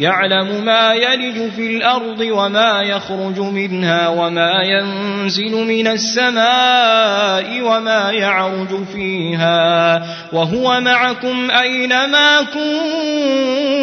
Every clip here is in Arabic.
يعلم ما يلج في الأرض وما يخرج منها وما ينزل من السماء وما يعرج فيها وهو معكم أينما كنتم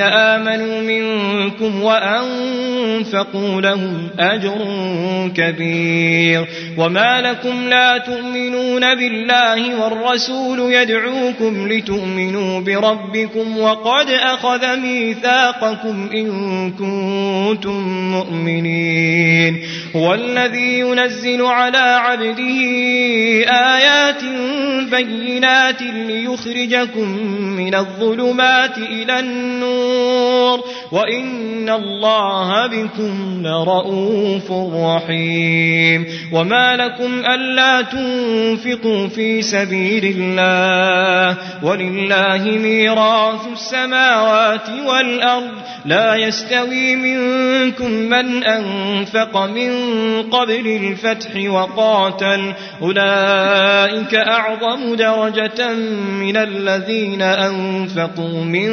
آمنوا منكم وأنفقوا لهم أجر كبير وما لكم لا تؤمنون بالله والرسول يدعوكم لتؤمنوا بربكم وقد أخذ ميثاقكم إن كنتم مؤمنين هو الذي ينزل على عبده آيات بينات ليخرجكم من الظلمات إلى النور. وإن الله بكم لرؤوف رحيم. وما لكم ألا تنفقوا في سبيل الله ولله ميراث السماوات والأرض. لا يستوي منكم من أنفق من قبل الفتح وقاتل. أولئك أعظم درجة من الذين أنفقوا من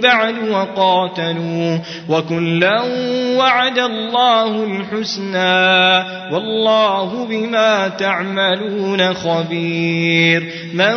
بعد وقاتلوا وكلا وعد الله الحسنى والله بما تعملون خبير من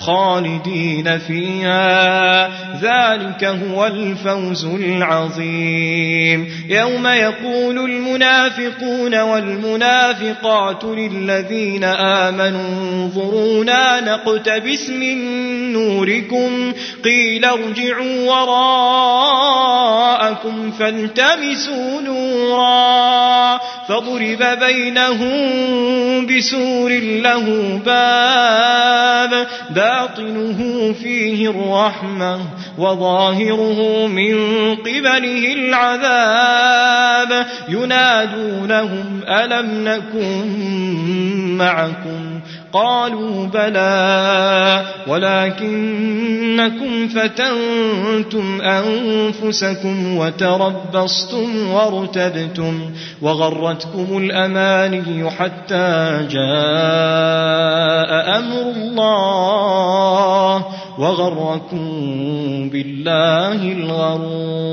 خالدين فيها. ذلك هو الفوز العظيم. يوم يقول المنافقون والمنافقات للذين آمنوا انظرونا نقتبس من نوركم. قيل ارجعوا وراءكم فالتمسوا نورا. فضرب بينهم بسور له باب باطنه فيه الرحمة وظاهره من قبله العذاب. ينادونهم ألم نكن معكم؟ قالوا بلى ولكنكم فتنتم أنفسكم وتربصتم وارتبتم وغرتكم الأماني حتى جاء أمر الله وغركم بالله الغرور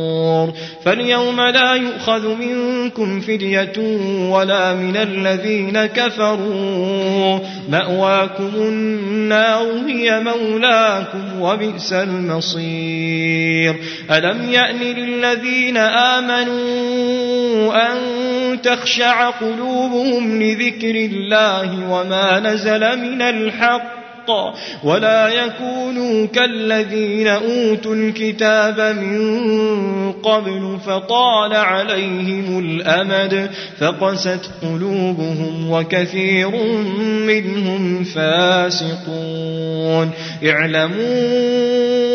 فاليوم لا يؤخذ منكم فدية ولا من الذين كفروا مأواكم النار هي مولاكم وبئس المصير ألم يأن للذين آمنوا أن تخشع قلوبهم لذكر الله وما نزل من الحق الحق ولا يكونوا كالذين أوتوا الكتاب من قبل فطال عليهم الأمد فقست قلوبهم وكثير منهم فاسقون. اعلموا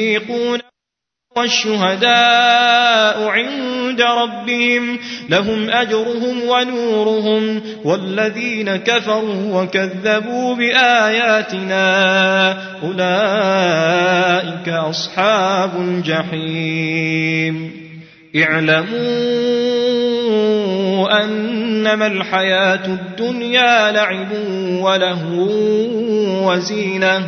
والشهداء عند ربهم لهم أجرهم ونورهم والذين كفروا وكذبوا بآياتنا أولئك أصحاب الجحيم. اعلموا أنما الحياة الدنيا لعب ولهو وزينة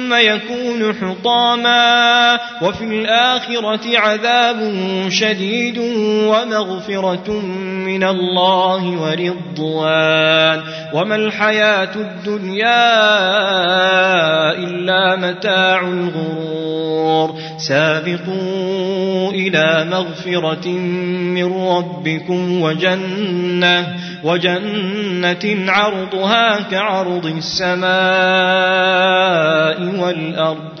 يكون حطاما وفي الآخرة عذاب شديد ومغفرة من الله ورضوان. وما الحياة الدنيا إلا متاع الغرور. سابقوا إلى مغفرة من ربكم وجنة وجنة عرضها كعرض السماء والأرض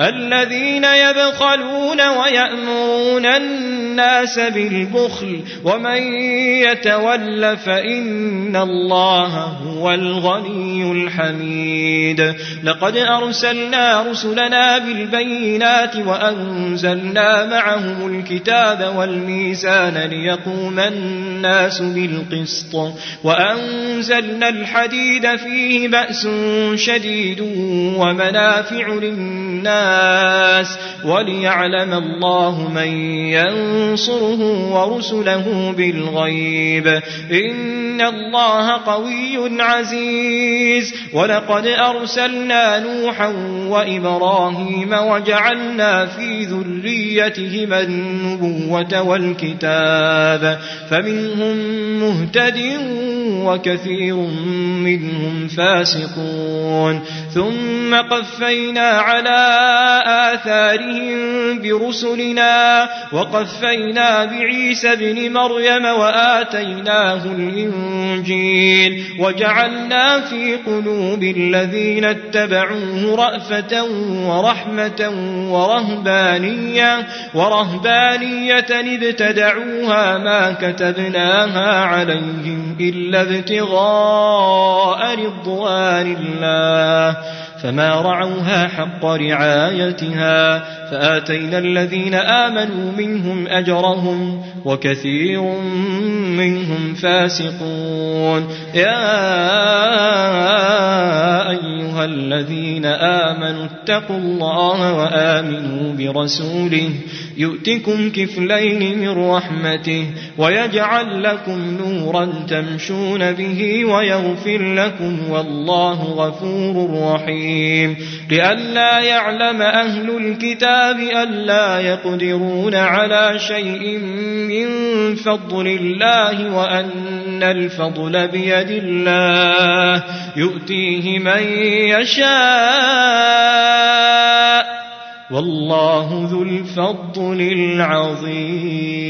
الذين يبخلون ويأمرون الناس بالبخل ومن يتول فإن الله هو الغني الحميد. لقد أرسلنا رسلنا بالبينات وأنزلنا معهم الكتاب والميزان ليقوم الناس بالقسط وأنزلنا الحديد فيه بأس شديد ومنافع للناس وليعلم الله من ينصره ورسله بالغيب. إن الله قوي عزيز. ولقد أرسلنا نوحا وإبراهيم وجعلنا في ذريتهما النبوة والكتاب. فمنهم مهتد وكثير منهم فاسقون. ثم قفينا على آثارهم برسلنا وقفينا بعيسى بن مريم وآتيناه الإنجيل وجعلنا في قلوب الذين اتبعوه رأفة ورحمة ورهبانية ورهبانية ابتدعوها ما كتبناها عليهم إلا ابتغاء رضوان الله فما رعوها حق رعايتها فآتينا الذين آمنوا منهم أجرهم وكثير منهم فاسقون. يا أيها الذين آمنوا اتقوا الله وآمنوا برسوله يؤتكم كفلين من رحمته ويجعل لكم نورا تمشون به ويغفر لكم والله غفور رحيم. لئلا يعلم أهل الكتاب ألا يقدرون على شيء من فضل الله وأن الفضل بيد الله يؤتيه من يشاء والله ذو الفضل العظيم